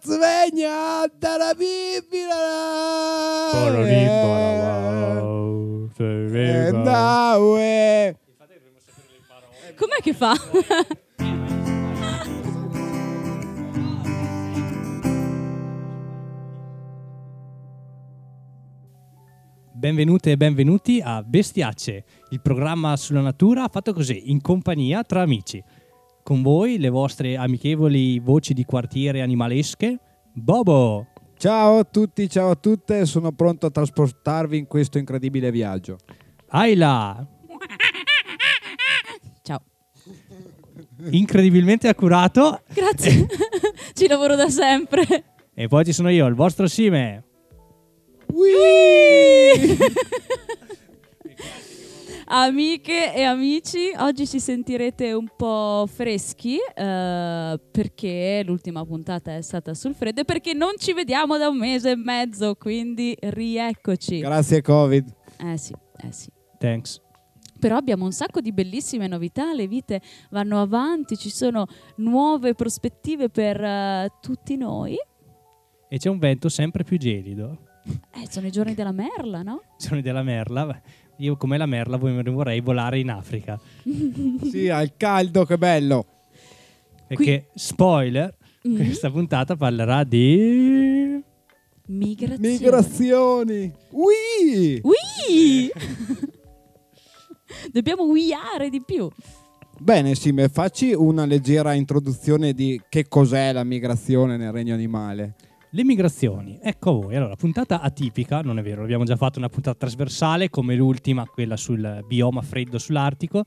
svegna dalla bibila. E naue. Com'è che fa? Benvenute e benvenuti a Bestiacce, il programma sulla natura fatto così, in compagnia tra amici. Con voi le vostre amichevoli voci di quartiere animalesche, Bobo, Ciao a tutti, ciao a tutte, sono pronto a trasportarvi in questo incredibile viaggio. Ayla, Ciao. incredibilmente accurato, Grazie. Ci lavoro da sempre. e poi ci sono io, il vostro Sime. Amiche e amici, oggi ci sentirete un po' freschi eh, perché l'ultima puntata è stata sul freddo e perché non ci vediamo da un mese e mezzo, quindi rieccoci. Grazie Covid. Eh sì, eh sì. Thanks. Però abbiamo un sacco di bellissime novità, le vite vanno avanti, ci sono nuove prospettive per eh, tutti noi. E c'è un vento sempre più gelido. Eh, sono i giorni della merla, no? Sono della merla. Io come la merla vorrei volare in Africa. Sì, al caldo, che bello. Perché, spoiler, Mm. questa puntata parlerà di... Migrazione. Migrazioni. Ui! Ui! Dobbiamo uiare di più. Bene, Sime, facci una leggera introduzione di che cos'è la migrazione nel regno animale. Le migrazioni, ecco a voi. Allora, puntata atipica, non è vero, abbiamo già fatto una puntata trasversale come l'ultima, quella sul bioma freddo sull'Artico.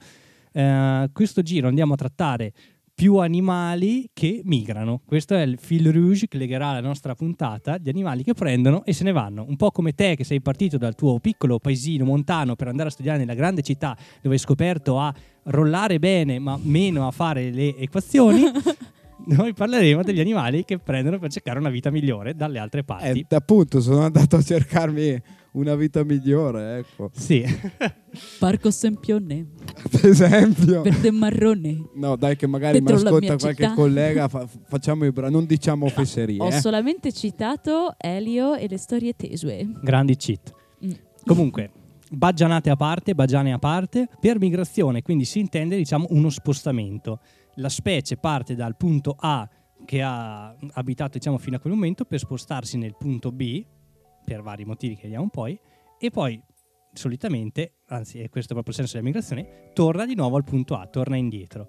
Eh, questo giro andiamo a trattare più animali che migrano. Questo è il fil rouge che legherà la nostra puntata di animali che prendono e se ne vanno. Un po' come te che sei partito dal tuo piccolo paesino montano per andare a studiare nella grande città dove hai scoperto a rollare bene ma meno a fare le equazioni. Noi parleremo degli animali che prendono per cercare una vita migliore dalle altre parti. Eh, appunto, sono andato a cercarmi una vita migliore, ecco. Sì, Parco Sempione, Ad esempio. verde marrone. No, dai, che magari mi Dentro la ascolta qualche città. collega, fa- facciamo i bra- non diciamo fesserie. Ho eh. solamente citato Elio e le storie tesue. grandi cheat. Mm. Comunque, baggianate a parte, baggiane a parte, per migrazione quindi si intende diciamo uno spostamento. La specie parte dal punto A che ha abitato diciamo fino a quel momento per spostarsi nel punto B, per vari motivi che vediamo poi, e poi solitamente, anzi è questo proprio il senso della migrazione, torna di nuovo al punto A, torna indietro.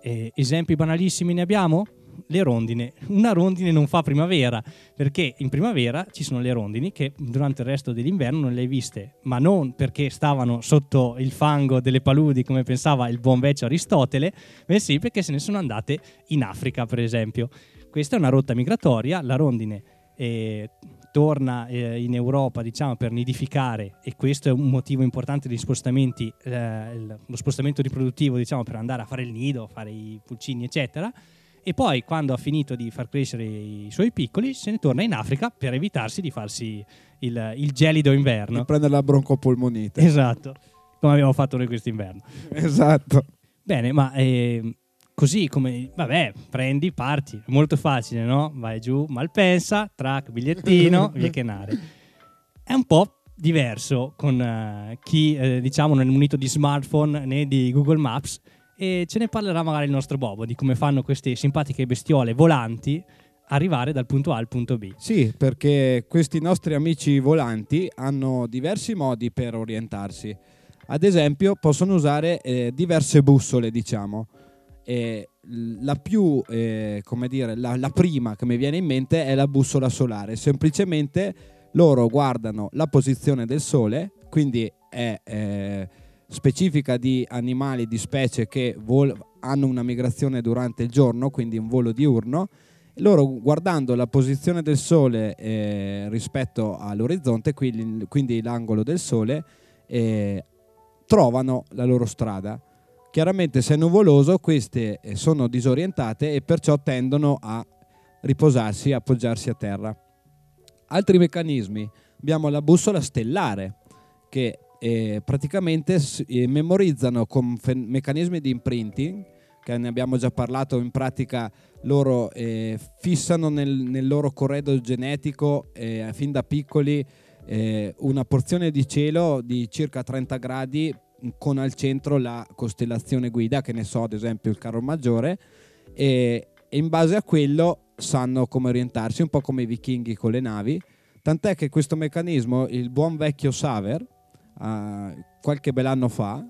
Eh, esempi banalissimi ne abbiamo? Le rondine. Una rondine non fa primavera, perché in primavera ci sono le rondini che durante il resto dell'inverno non le hai viste, ma non perché stavano sotto il fango delle paludi come pensava il buon vecchio Aristotele, bensì perché se ne sono andate in Africa, per esempio. Questa è una rotta migratoria, la rondine eh, torna eh, in Europa diciamo per nidificare e questo è un motivo importante degli spostamenti eh, lo spostamento riproduttivo diciamo per andare a fare il nido fare i pulcini eccetera e poi quando ha finito di far crescere i suoi piccoli se ne torna in Africa per evitarsi di farsi il, il gelido Per inverno prendere la broncopolmonite. esatto come abbiamo fatto noi quest'inverno esatto. Bene, ma eh, così come, vabbè, prendi, parti, è molto facile, no? Vai giù, Malpensa, track, bigliettino, via Chenare. È un po' diverso con eh, chi, eh, diciamo, non è munito di smartphone né di Google Maps e ce ne parlerà magari il nostro Bobo di come fanno queste simpatiche bestiole volanti arrivare dal punto A al punto B. Sì, perché questi nostri amici volanti hanno diversi modi per orientarsi. Ad esempio, possono usare eh, diverse bussole, diciamo. E la più, eh, come dire, la, la prima che mi viene in mente è la bussola solare. Semplicemente loro guardano la posizione del sole, quindi è eh, specifica di animali, di specie che vol- hanno una migrazione durante il giorno, quindi un volo diurno. Loro guardando la posizione del sole eh, rispetto all'orizzonte, quindi, l'angolo del sole, eh, trovano la loro strada. Chiaramente se è nuvoloso queste eh, sono disorientate e perciò tendono a riposarsi, appoggiarsi a terra. Altri meccanismi, abbiamo la bussola stellare che eh, praticamente memorizzano con meccanismi di imprinting che ne abbiamo già parlato, in pratica loro eh, fissano nel, nel, loro corredo genetico eh, fin da piccoli eh, una porzione di cielo di circa 30 gradi con al centro la costellazione guida, che ne so ad esempio il carro maggiore, e, e in base a quello sanno come orientarsi, un po' come i vichinghi con le navi, tant'è che questo meccanismo il buon vecchio Saver, uh, qualche bell'anno fa,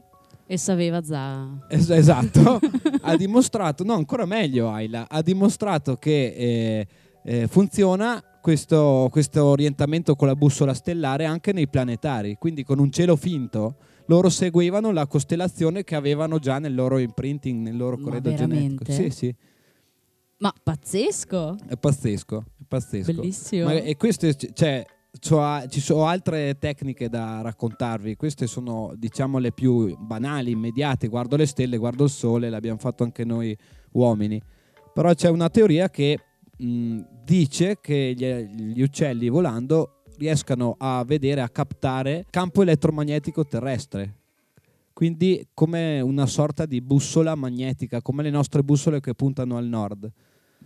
e sapeva za. Es- esatto, ha dimostrato, no ancora meglio Ayla, ha dimostrato che eh, eh, funziona questo, questo orientamento con la bussola stellare anche nei planetari, quindi con un cielo finto loro seguivano la costellazione che avevano già nel loro imprinting, nel loro corredo genetico. Sì, sì. Ma pazzesco! È pazzesco, è pazzesco. Bellissimo. Ma, e queste, cioè, ci sono altre tecniche da raccontarvi, queste sono diciamo le più banali, immediate, guardo le stelle, guardo il sole, l'abbiamo fatto anche noi uomini, però c'è una teoria che mh, dice che gli, gli uccelli volando riescano a vedere, a captare campo elettromagnetico terrestre, quindi come una sorta di bussola magnetica, come le nostre bussole che puntano al nord.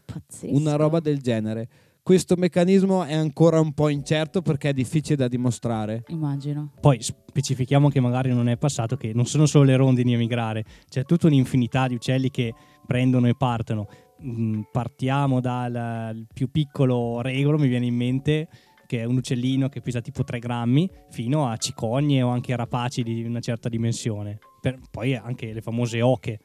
Pazzesco. Una roba del genere. Questo meccanismo è ancora un po' incerto perché è difficile da dimostrare. Immagino. Poi specifichiamo che magari non è passato che non sono solo le rondini a migrare, c'è tutta un'infinità di uccelli che prendono e partono. Mm, partiamo dal più piccolo regolo, mi viene in mente, che è un uccellino che pesa tipo 3 grammi, fino a cicogne o anche rapaci di una certa dimensione. Per, poi anche le famose oche.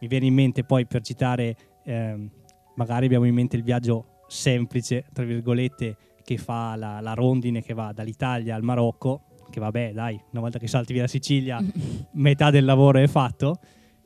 Mi viene in mente poi per citare, eh, magari abbiamo in mente il viaggio semplice, tra virgolette, che fa la, la rondine che va dall'Italia al Marocco, che vabbè dai, una volta che salti via la Sicilia metà del lavoro è fatto,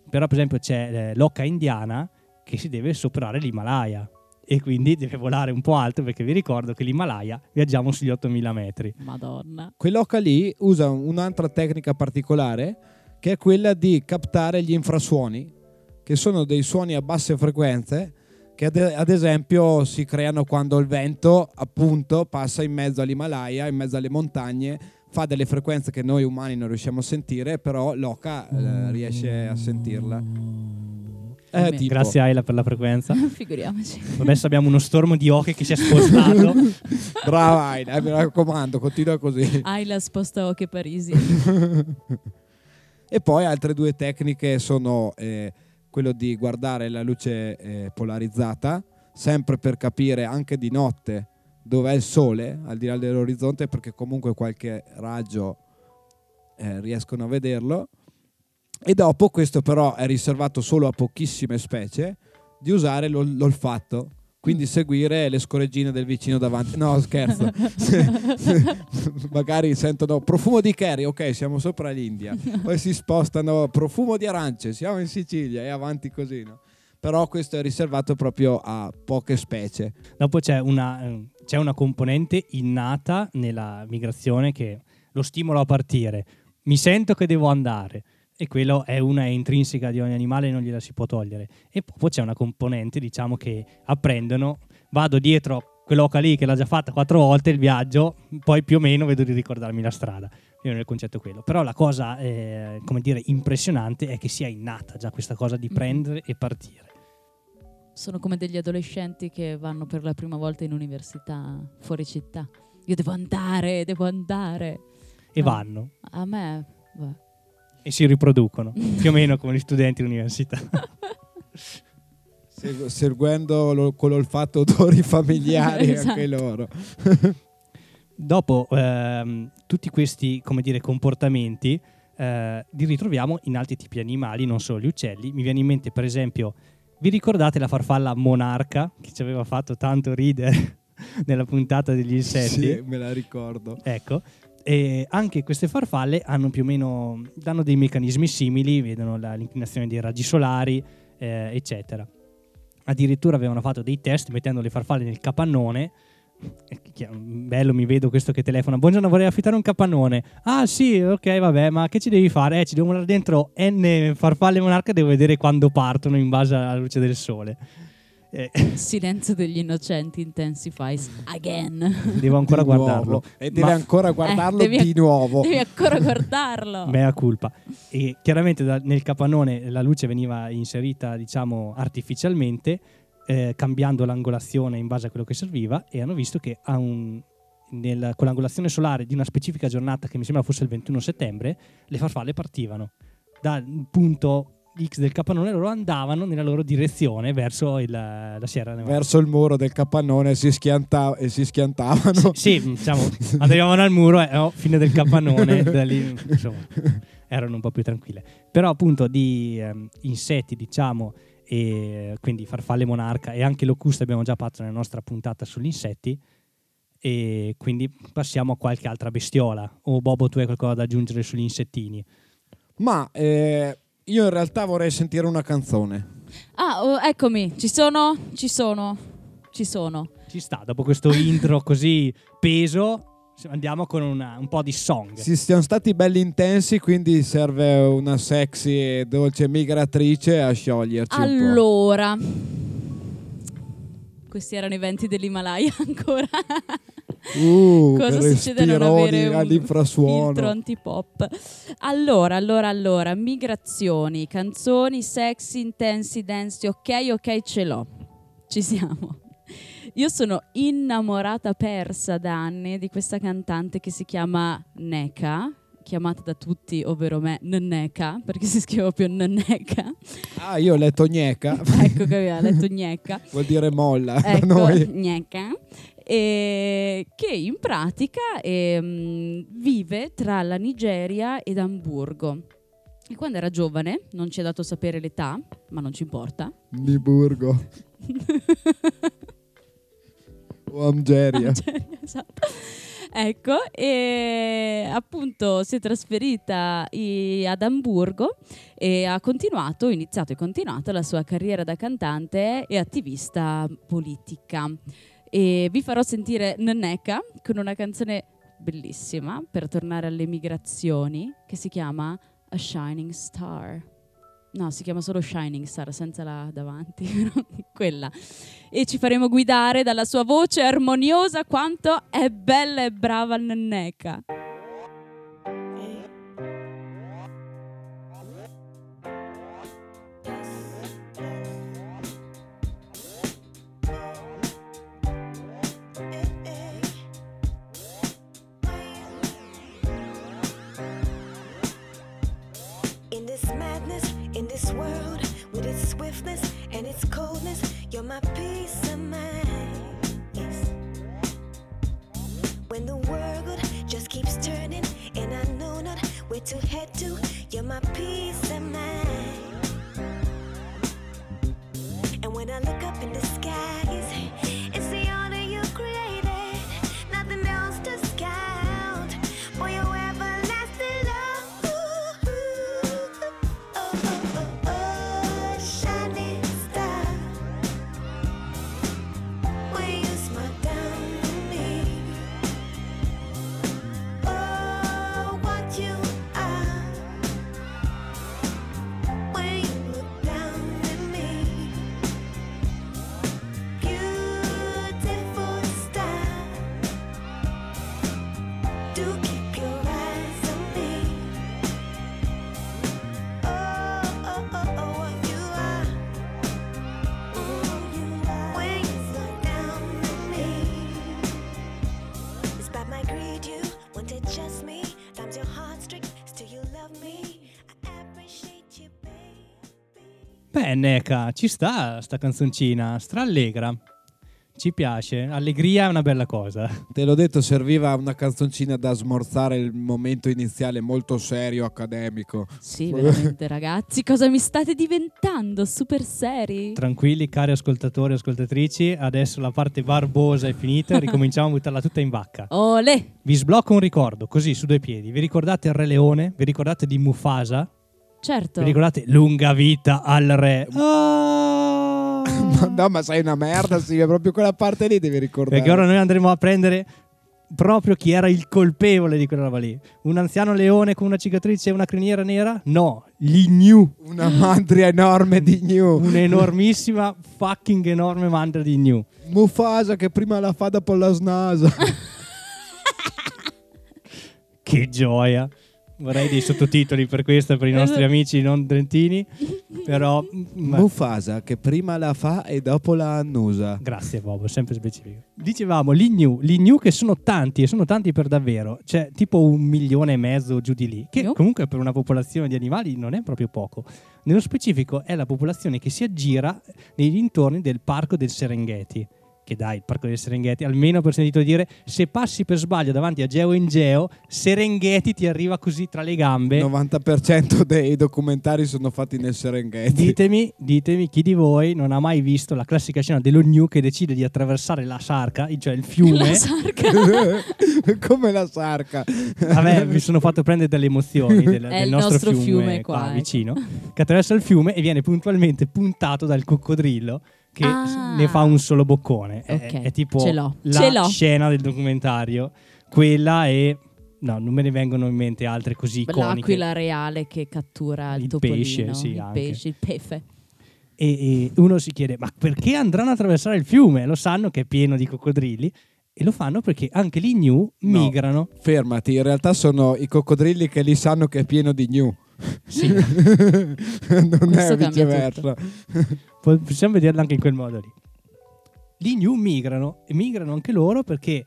però per esempio c'è eh, l'oca indiana che si deve superare l'Himalaya e quindi deve volare un po' alto perché vi ricordo che l'Himalaya viaggiamo sugli 8000 metri. Madonna. Quell'oca lì usa un'altra tecnica particolare che è quella di captare gli infrasuoni, che sono dei suoni a basse frequenze che ad, ad, esempio si creano quando il vento appunto passa in mezzo all'Himalaya, in mezzo alle montagne, fa delle frequenze che noi umani non riusciamo a sentire, però l'oca eh, riesce a sentirla. Eh, Grazie Ayla per la frequenza. Figuriamoci. Adesso abbiamo uno stormo di oche che si è spostato. Brava Ayla, eh, mi raccomando, continua così. Ayla sposta oche Parisi. e poi altre due tecniche sono... Eh, quello di guardare la luce eh, polarizzata, sempre per capire anche di notte dov'è il sole al di là dell'orizzonte, perché comunque qualche raggio eh, riescono a vederlo. E dopo, questo però è riservato solo a pochissime specie, di usare l'ol- l'olfatto quindi seguire le scoreggine del vicino davanti. No, scherzo. Magari sentono profumo di curry, ok, siamo sopra l'India. Poi si spostano profumo di arance, siamo in Sicilia e avanti così, no? Però questo è riservato proprio a poche specie. Dopo c'è una, c'è una componente innata nella migrazione che lo stimola a partire. Mi sento che devo andare e quello è una intrinseca di ogni animale e non gliela si può togliere. E poi c'è una componente, diciamo, che apprendono, vado dietro quell'oca lì che l'ha già fatta quattro volte il viaggio, poi più o meno vedo di ricordarmi la strada. Io nel concetto è quello. Però la cosa, eh, come dire, impressionante è che sia innata già questa cosa di mm-hmm. prendere e partire. Sono come degli adolescenti che vanno per la prima volta in università fuori città. Io devo andare, devo andare. E no. vanno. A me... Beh e si riproducono, più o meno come gli studenti all'università. seguendo lo, con l'olfatto odori familiari esatto. anche loro. Dopo ehm, tutti questi come dire, comportamenti eh, li ritroviamo in altri tipi di animali, non solo gli uccelli. Mi viene in mente per esempio, vi ricordate la farfalla monarca che ci aveva fatto tanto ridere nella puntata degli insetti? Sì, me la ricordo. Ecco, e anche queste farfalle hanno più o meno danno dei meccanismi simili, vedono la, l'inclinazione dei raggi solari, eh, eccetera. Addirittura avevano fatto dei test mettendo le farfalle nel capannone. Bello, mi vedo questo che telefona. Buongiorno, vorrei affittare un capannone. Ah, sì, ok, vabbè, ma che ci devi fare? Eh, ci devo mandare dentro N farfalle monarca. Devo vedere quando partono in base alla luce del sole. Eh, Silenzio degli innocenti intensifies again. devo ancora Di nuovo. guardarlo. E devi Ma- ancora guardarlo devi- di nuovo. Devi ancora guardarlo. Mea culpa. E chiaramente da- nel capannone la luce veniva inserita, diciamo, artificialmente, eh, cambiando l'angolazione in base a quello che serviva e hanno visto che ha un- nel- con l'angolazione solare di una specifica giornata che mi sembra fosse il 21 settembre, le farfalle partivano dal punto X del capannone loro andavano nella loro direzione verso il- la Sierra Nevada. Verso il muro del capannone si schianta- e si schiantavano. Sì, diciamo, arrivavano al muro e oh, fine del capannone, da lì insomma, erano un po' più tranquille. Però appunto di ehm, insetti, diciamo, e quindi farfalle monarca e anche locuste abbiamo già fatto nella nostra puntata sugli insetti e quindi passiamo a qualche altra bestiola. O Bobo, tu hai qualcosa da aggiungere sugli insettini? Ma eh, io in realtà vorrei sentire una canzone. Ah, oh, eccomi, ci sono, ci sono, ci sono. Ci sta, dopo questo intro così peso, andiamo con una- un po' di song. Si siamo stati belli intensi, quindi serve una sexy e dolce migratrice a scioglierci un po'. Allora, questi erano i venti dell'Himalaya ancora. Uh, Cosa succede a non avere un all'infrasuono. filtro antipop? Allora, allora, allora, migrazioni, canzoni, sexy, intensi, dance, ok, ok, ce l'ho. Ci siamo. Io sono innamorata persa da anni di questa cantante che si chiama Neka, chiamata da tutti, ovvero me, Nneka, perché si scrive proprio Nneka. Ah, io ho letto gnecca, ecco che aveva letto Gnecca. vuol dire molla da ecco, noi. Gnecca. E che in pratica ehm, vive tra la Nigeria ed Amburgo. E quando era giovane, non ci è dato sapere l'età, ma non ci importa. Niburgo o Amgeria. Algeria, esatto. Ecco, e appunto si è trasferita ad Amburgo e ha continuato, iniziato e continuato la sua carriera da cantante e attivista politica. E vi farò sentire Nneka con una canzone bellissima per tornare alle migrazioni che si chiama A Shining Star. No, si chiama solo Shining Star senza la davanti, quella e ci faremo guidare dalla sua voce armoniosa quanto è bella e brava Nneka. You're my peace of mind. Yes. When the world just keeps turning and I know not where to head to, you're my peace of mind. And when I look up in the skies, Beh, Neca, ci sta sta canzoncina, strallegra. Ci piace, allegria è una bella cosa. Te l'ho detto, serviva una canzoncina da smorzare il momento iniziale molto serio, accademico. Sì, veramente ragazzi, cosa mi state diventando? Super seri? Tranquilli, cari ascoltatori e ascoltatrici, adesso la parte barbosa è finita, ricominciamo a buttarla tutta in vacca. Olè! Vi sblocco un ricordo, così su due piedi. Vi ricordate il Re Leone? Vi ricordate di Mufasa? Certo. Vi ricordate lunga vita al re? Ma no, ma sei una merda, sì, è proprio quella parte lì devi ricordare. Perché ora noi andremo a prendere proprio chi era il colpevole di quella roba lì. Un anziano leone con una cicatrice e una criniera nera? No, gli gnu. Una mandria enorme di New. Un'enormissima, fucking enorme mandria di gnu. Mufasa che prima la fa dopo la snasa. Che gioia. Vorrei dei sottotitoli per questo, per i nostri amici non trentini. Però, ma- Mufasa che prima la fa e dopo la annusa. grazie Bobo, sempre specifico. Dicevamo, gli gnu, gli gnu che sono tanti, e sono tanti per davvero. C'è tipo un milione e mezzo giù di lì, che Gnu. comunque per una popolazione di animali non è proprio poco. Nello specifico è la popolazione che si aggira nei dintorni del parco del Serengeti. Che dai, il parco del Serengeti, almeno per sentito dire, se passi per sbaglio davanti a Geo in Geo, Serengeti ti arriva così tra le gambe. Il 90% dei documentari sono fatti nel Serengeti. Ditemi, ditemi chi di voi non ha mai visto la classica scena dello gnu che decide di attraversare la sarca, cioè il fiume. La sarca. Come la sarca. Vabbè, mi sono fatto prendere dalle emozioni del, del nostro, nostro fiume, fiume qua, qua, ecco. vicino, che attraversa il fiume e viene puntualmente puntato dal coccodrillo che Ah. ne fa un solo boccone. È, Ok, è tipo ce l'ho, la ce l'ho. scena del documentario, quella e... No, non me ne vengono in mente altre così iconiche. L'aquila reale che cattura il, Il topolino. pesce, sì, il anche. pesce, il pefe. E, e uno si chiede: ma perché andranno a attraversare il fiume? Lo sanno che è pieno di coccodrilli. E lo fanno perché anche gli gnu migrano. Fermati, in realtà sono i coccodrilli che lì sanno che è pieno di gnu. Sì, non Questo è viceversa. po- possiamo vederlo anche in quel modo lì. Gli gnu migrano e migrano anche loro perché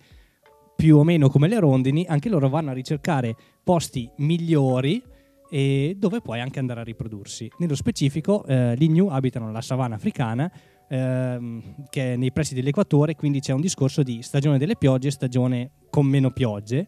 più o meno come le rondini, anche loro vanno a ricercare posti migliori e dove puoi anche andare a riprodursi. Nello specifico, eh, gli gnu abitano la savana africana, ehm, che è nei pressi dell'equatore, quindi c'è un discorso di stagione delle piogge, stagione con meno piogge,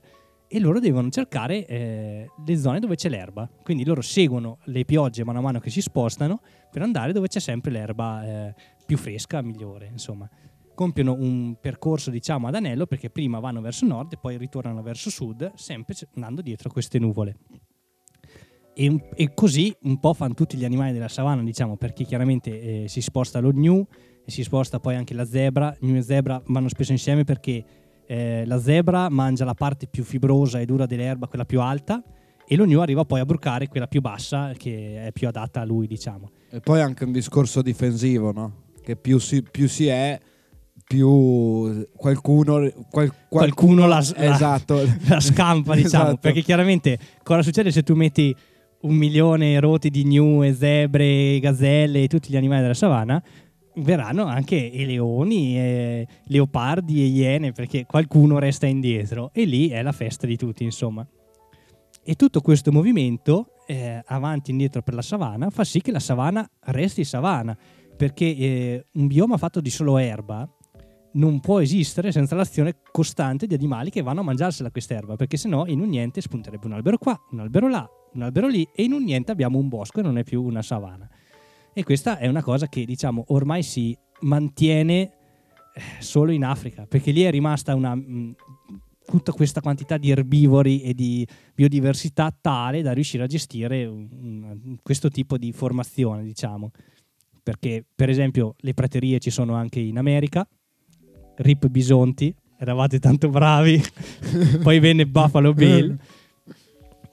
e loro devono cercare eh, le zone dove c'è l'erba. Quindi loro seguono le piogge man mano che si spostano per andare dove c'è sempre l'erba eh, più fresca, migliore, insomma. Compiono un percorso, diciamo, ad anello perché prima vanno verso nord e poi ritornano verso sud, sempre andando dietro queste nuvole. E, e così un po' fanno tutti gli animali della savana, diciamo, perché chiaramente eh, si sposta lo gnu e si sposta poi anche la zebra. Gnu e zebra vanno spesso insieme perché eh, la zebra mangia la parte più fibrosa e dura dell'erba, quella più alta, e lo gnu arriva poi a brucare quella più bassa, che è più adatta a lui, diciamo. E poi anche un discorso difensivo, no? Che più si, più si è, più qualcuno... qual- Qualcuno la, la- Esatto. la scampa, diciamo. Esatto. Perché chiaramente cosa succede se tu metti un milione roti di gnu e zebre, gazzelle e tutti gli animali della savana? Verranno anche i leoni, e leopardi e iene, perché qualcuno resta indietro. E lì è la festa di tutti, insomma. E tutto questo movimento, eh, avanti e indietro per la savana, fa sì che la savana resti savana. Perché eh, un bioma fatto di solo erba non può esistere senza l'azione costante di animali che vanno a mangiarsela quest'erba, perché sennò in un niente spunterebbe un albero qua, un albero là, un albero lì e in un niente abbiamo un bosco e non è più una savana. E questa è una cosa che diciamo ormai si mantiene eh, solo in Africa, perché lì è rimasta una, mh, tutta questa quantità di erbivori e di biodiversità tale da riuscire a gestire un- un- questo tipo di formazione, diciamo. Perché per esempio le praterie ci sono anche in America, Rip Bisonti, eravate tanto bravi, poi venne Buffalo Bill,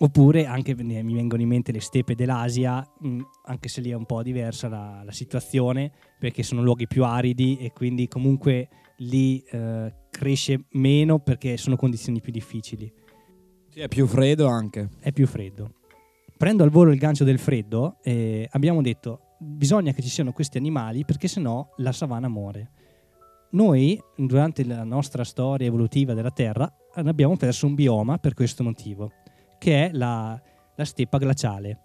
oppure anche mi vengono in mente le steppe dell'Asia, mh, anche se lì è un po' diversa la, la situazione, perché sono luoghi più aridi e quindi comunque lì eh, cresce meno perché sono condizioni più difficili, Sì, è più freddo anche. è più freddo. Prendo al volo il gancio del freddo e abbiamo detto bisogna che ci siano questi animali perché sennò la savana muore. Noi, durante la nostra storia evolutiva della Terra, abbiamo perso un bioma per questo motivo, che è la, la steppa glaciale.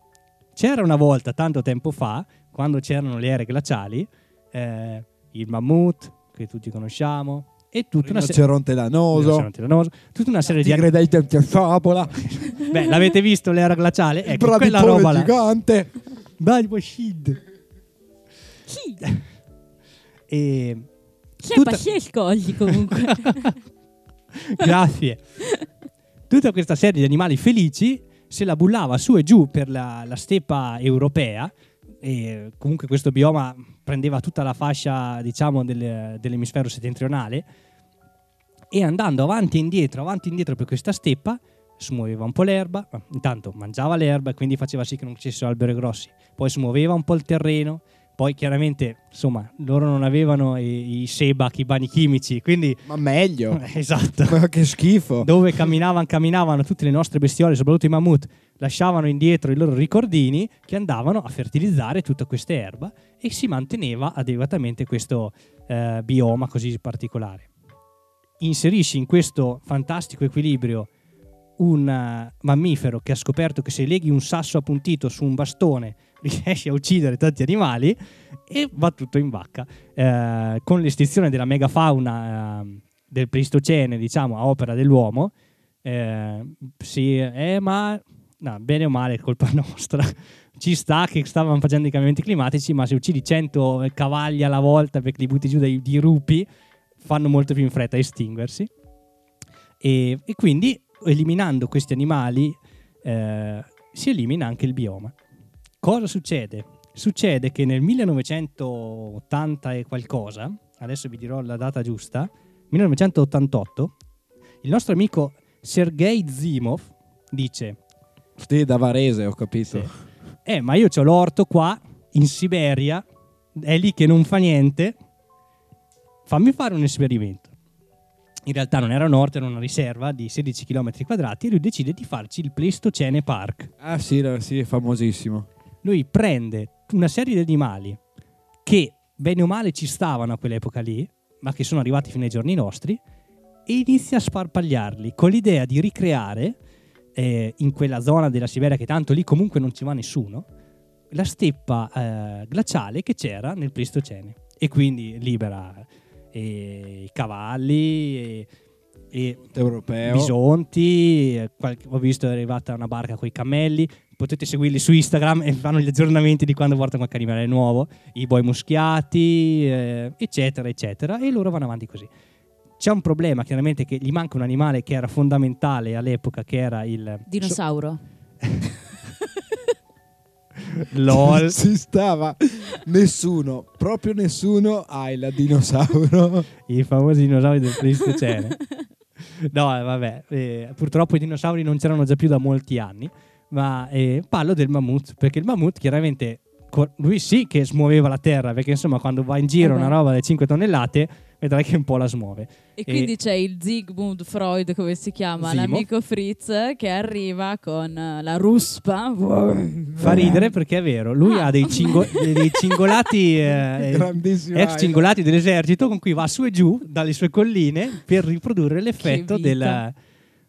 C'era una volta, tanto tempo fa, quando c'erano le ere glaciali, eh, il mammut, che tutti conosciamo, e tutta una, se- lanoso. tutta una serie di Tigre dei tempi a favola. Beh, l'avete visto l'era glaciale? Il Ecco, quella bradipone roba là. gigante. Bradipole Shid. Chi? E Chi è Tutta- Paciescogli comunque? Grazie. Tutta questa serie di animali felici se la bullava su e giù per la, la steppa europea e comunque questo bioma prendeva tutta la fascia diciamo del- dell'emisfero settentrionale e andando avanti e indietro, avanti e indietro per questa steppa, smuoveva un po' l'erba, intanto mangiava l'erba e quindi faceva sì che non ci fossero alberi grossi, poi smuoveva un po' il terreno, poi chiaramente, insomma, loro non avevano i, i sebak, i bagni chimici, quindi Ma meglio. esatto. Ma che schifo. Dove camminavano, camminavano tutte le nostre bestiole, soprattutto i mammut, lasciavano indietro i loro ricordini che andavano a fertilizzare tutta questa erba e si manteneva adeguatamente questo eh, bioma così particolare. Inserisci in questo fantastico equilibrio un eh, mammifero che ha scoperto che se leghi un sasso appuntito su un bastone riesci a uccidere tanti animali e va tutto in vacca. Eh, con l'estinzione della megafauna eh, del Pleistocene, diciamo, a opera dell'uomo, eh, sì, eh, ma no, bene o male è colpa nostra. Ci sta che stavano facendo i cambiamenti climatici, ma se uccidi 100 cavalli alla volta perché li butti giù dai dirupi, fanno molto più in fretta a estinguersi. E, e quindi, eliminando questi animali, eh, si elimina anche il bioma. Cosa succede? Succede che nel 1980 e qualcosa, adesso vi dirò la data giusta, 1988, il nostro amico Sergei Zimov dice Sì, da Varese, ho capito. Sì. Eh, ma io ho l'orto qua, in Siberia, è lì che non fa niente. Fammi fare un esperimento. In realtà non era un orto, era una riserva di 16 km quadrati e lui decide di farci il Pleistocene Park. Ah sì, sì, è famosissimo. Lui prende una serie di animali che bene o male ci stavano a quell'epoca lì, ma che sono arrivati fino ai giorni nostri, e inizia a sparpagliarli con l'idea di ricreare eh, in quella zona della Siberia che tanto lì comunque non ci va nessuno, la steppa eh, glaciale che c'era nel Pleistocene. E quindi libera eh, i cavalli e, e Europeo. bisonti, eh, ho visto è arrivata una barca con i cammelli, potete seguirli su Instagram e fanno gli aggiornamenti di quando portano qualche animale nuovo, i boi muschiati, eh, eccetera, eccetera, e loro vanno avanti così. C'è un problema, chiaramente, che gli manca un animale che era fondamentale all'epoca, che era il... Dinosauro. LOL. si stava nessuno, proprio nessuno ha il dinosauro. I famosi dinosauri del Pleistocene. No, vabbè, eh, purtroppo i dinosauri non c'erano già più da molti anni, ma eh, parlo del mammut, perché il mammut chiaramente, lui sì che smuoveva la terra, perché insomma quando va in giro Eh una roba da 5 tonnellate, vedrai che un po' la smuove. E quindi c'è il Sigmund Freud, come si chiama, Zimo. l'amico Fritz, che arriva con eh, la ruspa. Fa ridere perché è vero, lui ha dei, cingo- dei cingolati, eh, Grandissimo. ex cingolati dell'esercito con cui va su e giù dalle sue colline per riprodurre l'effetto della-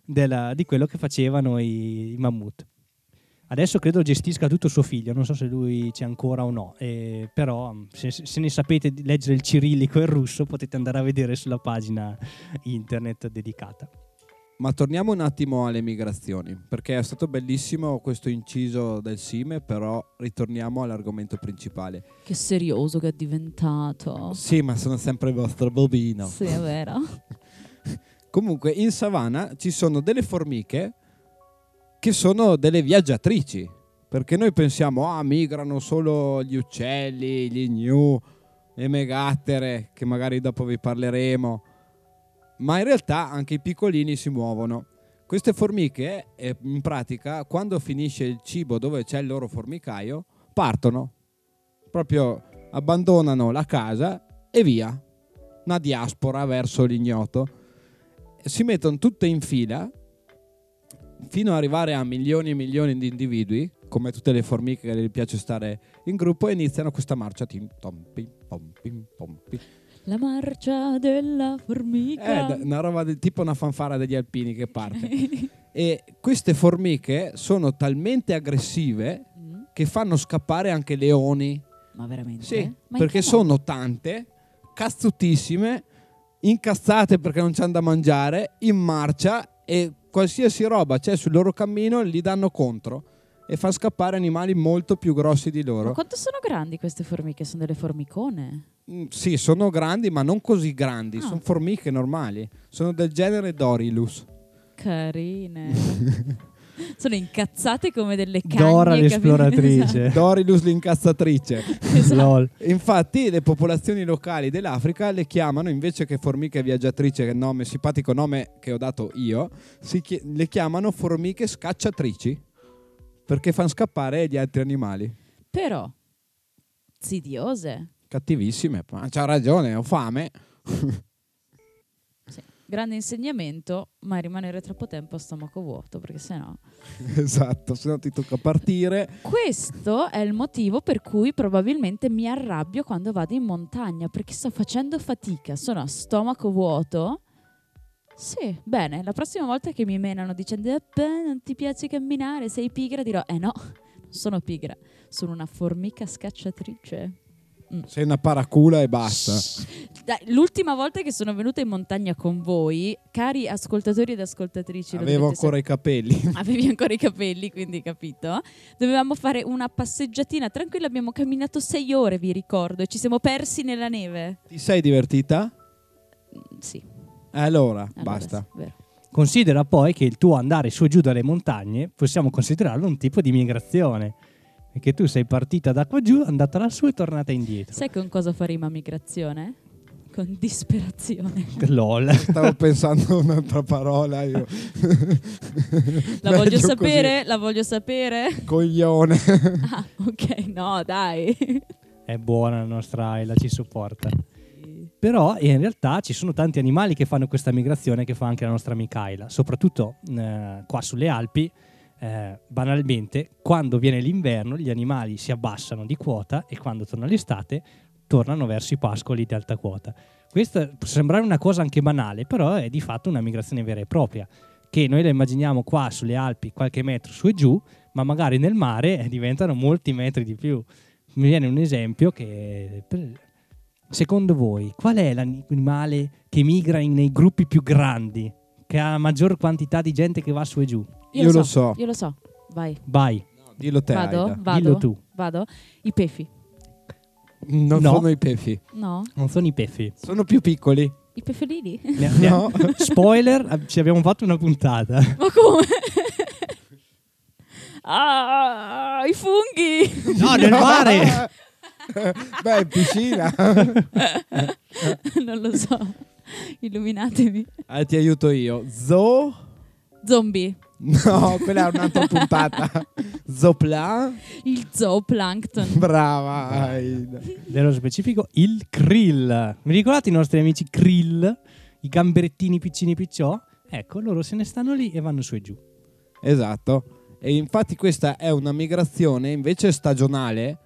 della- di quello che facevano i, i mammut. Adesso credo gestisca tutto suo figlio, non so se lui c'è ancora o no, eh, però se, se ne sapete leggere il cirillico e il russo potete andare a vedere sulla pagina internet dedicata. Ma torniamo un attimo alle migrazioni, perché è stato bellissimo questo inciso del Sime, però ritorniamo all'argomento principale. Che serioso che è diventato. Sì, ma sono sempre il vostro bobino. Sì, è vero. Comunque, in savana ci sono delle formiche che sono delle viaggiatrici. Perché noi pensiamo, ah, migrano solo gli uccelli, gli gnu, le megattere, che magari dopo vi parleremo. Ma in realtà anche i piccolini si muovono. Queste formiche, eh, in pratica, quando finisce il cibo dove c'è il loro formicaio, partono. Proprio abbandonano la casa e via. Una diaspora verso l'ignoto si mettono tutte in fila fino ad arrivare a milioni e milioni di individui, come tutte le formiche che gli piace stare in gruppo, e iniziano questa marcia. Tim, tom, pim, pom, pim, pom, pim. La marcia della È formica. d- una roba del tipo una fanfara degli alpini che parte. e queste formiche sono talmente aggressive Mm, che fanno scappare anche leoni. Ma veramente? Sì, in perché sono tante, cazzutissime, incazzate perché non c'hanno da mangiare, in marcia e qualsiasi roba c'è sul loro cammino li danno contro e fa scappare animali molto più grossi di Ma loro. quanto sono grandi queste formiche? Sono delle formicone? Mm, Sì, sono grandi, ma non così grandi, Ah. sono formiche normali, sono del genere Dorilus. Carine. Sono incazzate come delle cagne. Dora l'esploratrice. Dorilus l'incazzatrice. Esatto. Lol. Infatti le popolazioni locali dell'Africa le chiamano, invece che formiche viaggiatrici, che è il nome, simpatico nome che ho dato io, si chi- le chiamano formiche scacciatrici perché fanno scappare gli altri animali. Però, zidiose. Cattivissime, ma c'ha ragione, ho fame. Grande insegnamento, ma rimanere troppo tempo a stomaco vuoto, perché sennò... esatto, se no ti tocca partire. Questo è il motivo per cui probabilmente mi arrabbio quando vado in montagna, perché sto facendo fatica, sono a stomaco vuoto. Sì, bene, la prossima volta che mi menano dicendo "Eh, beh, non ti piace camminare, sei pigra, dirò eh no, non sono pigra, sono una formica scacciatrice. Sei una paracula e basta. Dai, l'ultima volta che sono venuta in montagna con voi, cari ascoltatori ed ascoltatrici, Avevo ancora i capelli. sapere- avevi ancora i capelli, quindi capito. Dovevamo fare una passeggiatina tranquilla, abbiamo camminato sei ore, vi ricordo, e ci siamo persi nella neve. Ti sei divertita? Mm, Sì, Allora, allora basta. sì, vero. Considera poi che il tuo andare su e giù dalle montagne possiamo considerarlo un tipo di migrazione. Perché tu sei partita da qua giù, andata lassù e tornata indietro. Sai con cosa fa rima migrazione? Con disperazione. LOL. Stavo pensando a un'altra parola io. La Meglio voglio così. sapere, la voglio sapere. Coglione. Ah, ok, no, dai. È buona la nostra Ayla, ci sopporta. Però in realtà ci sono tanti animali che fanno questa migrazione che fa anche la nostra amica Ayla, soprattutto eh, qua sulle Alpi. Eh, banalmente, quando viene l'inverno, gli animali si abbassano di quota e quando torna l'estate tornano verso i pascoli di alta quota. Questa può sembrare una cosa anche banale, però è di fatto una migrazione vera e propria, che noi la immaginiamo qua sulle Alpi qualche metro su e giù, ma magari nel mare eh, diventano molti metri di più. Mi viene un esempio che secondo voi qual è l'animale che migra nei gruppi più grandi, che ha maggior quantità di gente che va su e giù? Io lo so. Io lo so. Vai. Vai, Dillo te. Vado? Aida. Vado? dillo tu. Vado? I pefi. Non No. sono i pefi. No? Non sono i peffi. Sono più piccoli. I pefelini? No. Spoiler, ci abbiamo fatto una puntata. Ma come? ah, i funghi! No, nel mare! Beh, in piscina. non lo so. Illuminatemi. Ah, ti aiuto io. Zo? Zombie. No, quella è un'altra puntata. Zopla? Il zooplankton. Brava. Aida. Nello specifico, il krill. Mi ricordate i nostri amici krill? I gamberettini piccini picciò? Ecco, loro se ne stanno lì e vanno su e giù. Esatto. E infatti questa è una migrazione invece stagionale,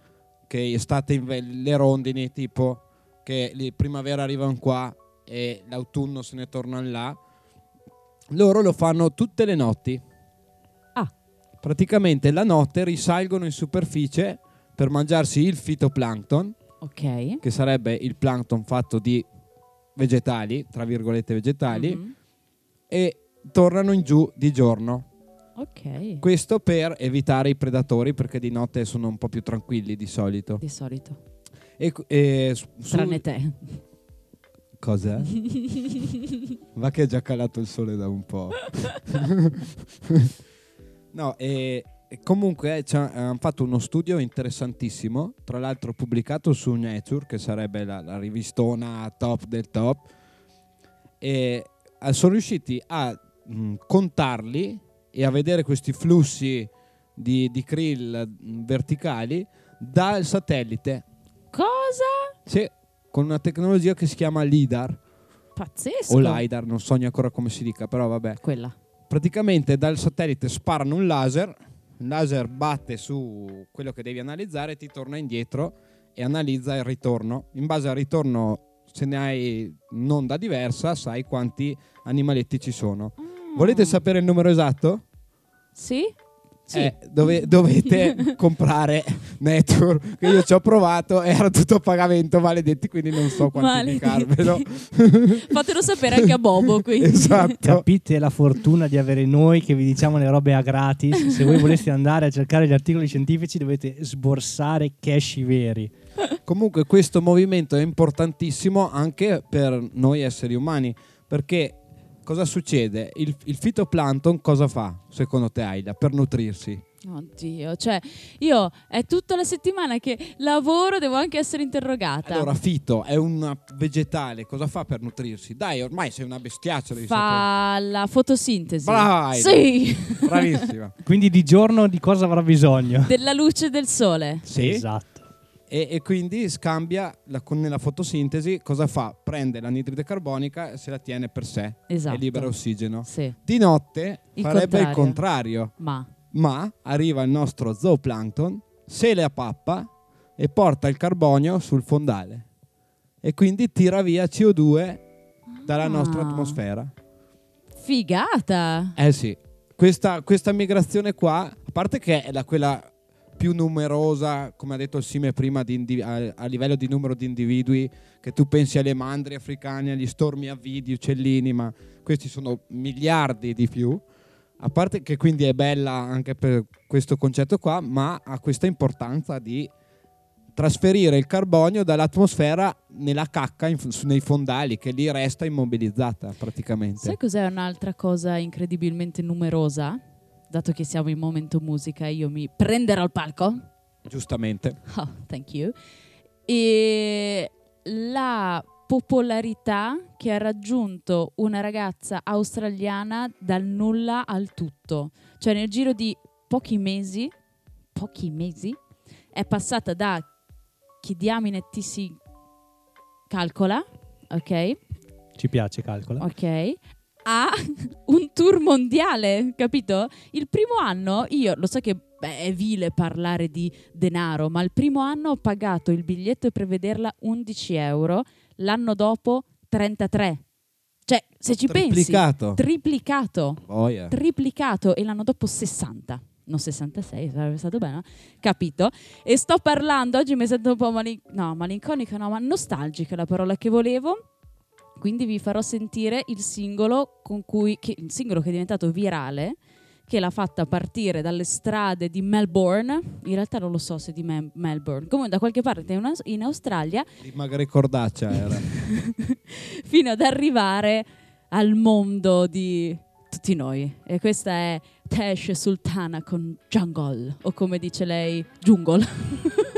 che estate inve- le rondini tipo, che in primavera arrivano qua e l'autunno se ne tornano là. Loro lo fanno tutte le notti. Ah. Praticamente la notte risalgono in superficie per mangiarsi il fitoplancton, Ok. che sarebbe il plancton fatto di vegetali, tra virgolette vegetali, Mhm. e tornano in giù di giorno. Ok. Questo per evitare i predatori perché di notte sono un po' più tranquilli di solito. Di solito. E, e su- Tranne te. Cos'è? Va che è già calato il sole da un po'. no, e, e comunque hanno fatto uno studio interessantissimo, tra l'altro pubblicato su Nature, che sarebbe la, la rivistona top del top, e eh, sono riusciti a mh, contarli e a vedere questi flussi di, di krill mh, verticali dal satellite. Cosa? Sì, con una tecnologia che si chiama LIDAR Pazzesco. o LIDAR, non so neanche ancora come si dica, però vabbè. Quella. Praticamente dal satellite sparano un laser, il laser batte su quello che devi analizzare, ti torna indietro e analizza il ritorno. In base al ritorno, se ne hai un'onda diversa, sai quanti animaletti ci sono. Mm. Volete sapere il numero esatto? Sì? Sì. Eh, dove- dovete comprare Network che io ci ho provato era tutto a pagamento maledetti quindi non so quantificarvelo. Fatelo sapere anche a Bobo, quindi. esatto Capite la fortuna di avere noi che vi diciamo le robe a gratis. Se voi voleste andare a cercare gli articoli scientifici dovete sborsare cash veri. comunque questo movimento è importantissimo anche per noi esseri umani perché cosa succede? Il, il fitoplancton cosa fa, secondo te, Aida, per nutrirsi? Oddio, cioè io è tutta la settimana che lavoro, devo anche essere interrogata. Allora, fito è un vegetale, cosa fa per nutrirsi? Dai, ormai sei una bestiaccia, devi sapere. Fa la fotosintesi. Brava. Sì, Bravissima. Quindi di giorno di cosa avrà bisogno? della luce del sole. Sì. Esatto. E, e quindi scambia la- nella fotosintesi, cosa fa? Prende l'anidride carbonica e se la tiene per sé Esatto. e libera ossigeno. Sì, Di notte Il farebbe il contrario. contrario, ma ma arriva il nostro zooplancton, se le appappa e porta il carbonio sul fondale e quindi tira via CO2 dalla Ah. nostra atmosfera. figata. Eh sì, questa, questa migrazione qua, a parte che è la, quella più numerosa, come ha detto Sime prima, di indi- a, a livello di numero di individui, che tu pensi alle mandrie africane, agli stormi avvidi, uccellini, ma questi sono miliardi di più. A parte che quindi è bella anche per questo concetto qua, ma ha questa importanza di trasferire il carbonio dall'atmosfera nella cacca in- nei fondali, che lì resta immobilizzata praticamente. Sai cos'è un'altra cosa incredibilmente numerosa? Dato che siamo in momento musica, io mi prenderò il palco. Giustamente. Oh, thank you. E la popolarità che ha raggiunto una ragazza australiana dal nulla al tutto. Cioè nel giro di pochi mesi, pochi mesi, è passata da chi diamine ti si calcola, ok? Ci piace, calcola. Ok. A un tour mondiale, capito? Il primo anno, io lo so che beh, è vile parlare di denaro, ma il primo anno ho pagato il biglietto per vederla 11 euro, l'anno dopo 33. Cioè, se ci Triplicato. pensi, triplicato, Boia. triplicato e l'anno dopo 60. Non 66, sarebbe stato bene, capito? E sto parlando, oggi mi sento un po' malin- no, malinconica, no, ma nostalgica è la parola che volevo. Quindi vi farò sentire il singolo con cui che, il singolo che è diventato virale, che l'ha fatta partire dalle strade di Melbourne. In realtà non lo so se di Mel- Melbourne, comunque da qualche parte in, Aus- in Australia, Di magari cordaccia era. fino ad arrivare al mondo di tutti noi. E questa è Tesh Sultana con Jungle, o come dice lei, Jungle.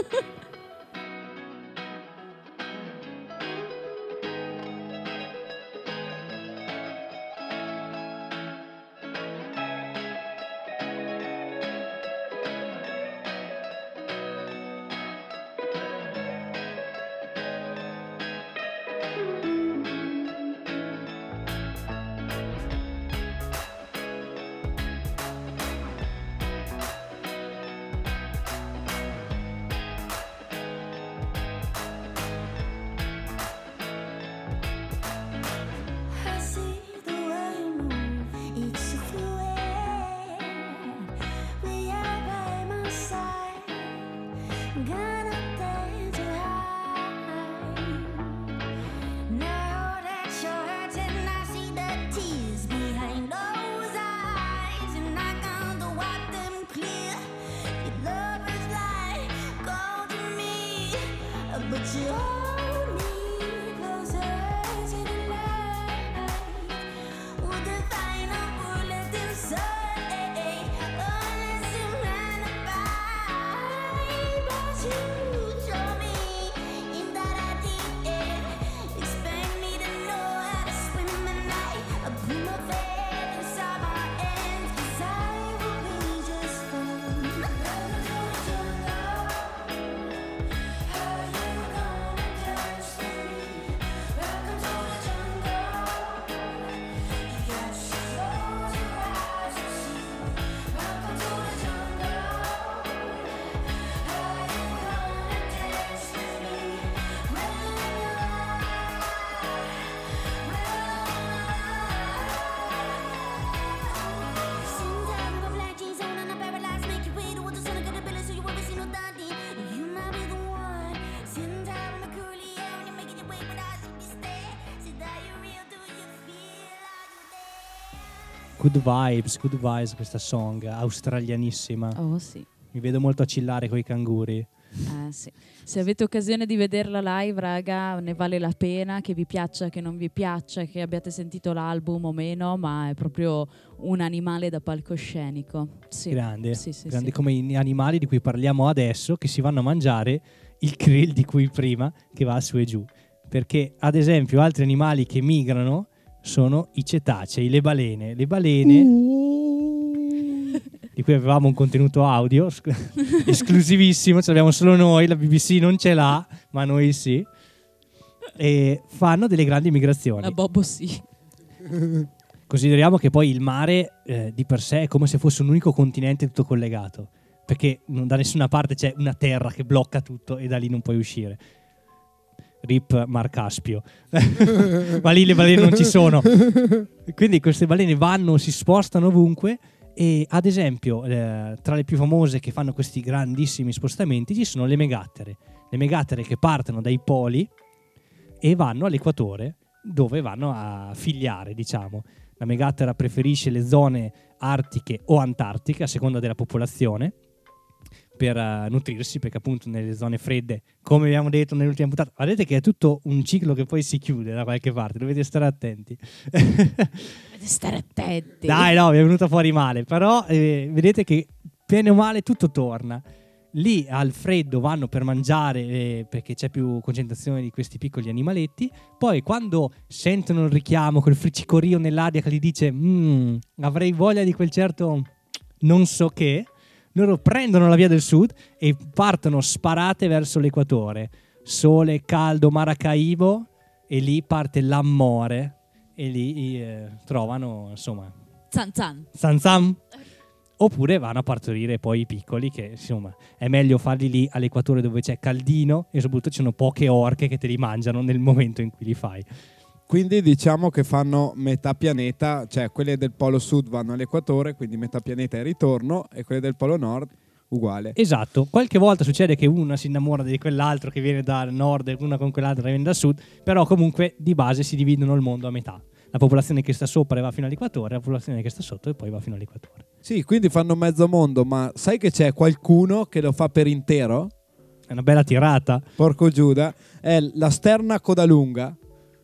Good vibes, good vibes questa song, australianissima. Oh sì, Mi vedo molto a chillare con i canguri. eh sì. Se avete occasione di vederla live, raga, ne vale la pena, che vi piaccia, che non vi piaccia, che abbiate sentito l'album o meno, ma è proprio un animale da palcoscenico. Sì. Grande, Sì, sì, grande come gli animali di cui parliamo adesso, che si vanno a mangiare il krill di cui prima, che va su e giù. Perché, ad esempio, altri animali che migrano sono i cetacei, le balene. Le balene, di cui avevamo un contenuto audio sc- esclusivissimo, ce l'abbiamo solo noi, la BBC non ce l'ha, ma noi sì. E fanno delle grandi migrazioni. La Bobo sì. Consideriamo che poi il mare eh, di per sé è come se fosse un unico continente tutto collegato, perché non da nessuna parte c'è una terra che blocca tutto e da lì non puoi uscire. Rip Mar Caspio. Ma lì le balene non ci sono. Quindi queste balene vanno, si spostano ovunque e ad esempio eh, tra le più famose che fanno questi grandissimi spostamenti ci sono le megattere. Le megattere che partono dai poli e vanno all'equatore dove vanno a figliare, diciamo. La megattera preferisce le zone artiche o antartiche a seconda della popolazione per eh, nutrirsi, perché appunto nelle zone fredde, come abbiamo detto nell'ultima puntata, vedete che è tutto un ciclo che poi si chiude da qualche parte, dovete stare attenti. Dovete stare attenti. Dai, no, mi è venuta fuori male, però eh, vedete che bene o male tutto torna. Lì al freddo vanno per mangiare eh, perché c'è più concentrazione di questi piccoli animaletti. Poi quando sentono il richiamo, quel friccicorio nell'aria che gli dice "Mm, avrei voglia di quel certo non so che, loro prendono la via del sud e partono sparate verso l'equatore. Sole, caldo, Maracaibo e lì parte l'amore e lì eh, trovano insomma Zan zan. Zan zan. Oppure vanno a partorire poi i piccoli, che insomma è meglio farli lì all'equatore dove c'è caldino e soprattutto ci sono poche orche che te li mangiano nel momento in cui li fai. Quindi diciamo che fanno metà pianeta, cioè quelle del polo sud vanno all'equatore, quindi metà pianeta è ritorno, e quelle del polo nord uguale. Esatto, qualche volta succede che una si innamora di quell'altro che viene dal nord e una con quell'altra che viene dal sud, però comunque di base si dividono il mondo a metà. La popolazione che sta sopra e va fino all'equatore, la popolazione che sta sotto e poi va fino all'equatore. Sì, quindi fanno mezzo mondo, ma sai che c'è qualcuno che lo fa per intero? È una bella tirata Porco Giuda, è la sterna codalunga,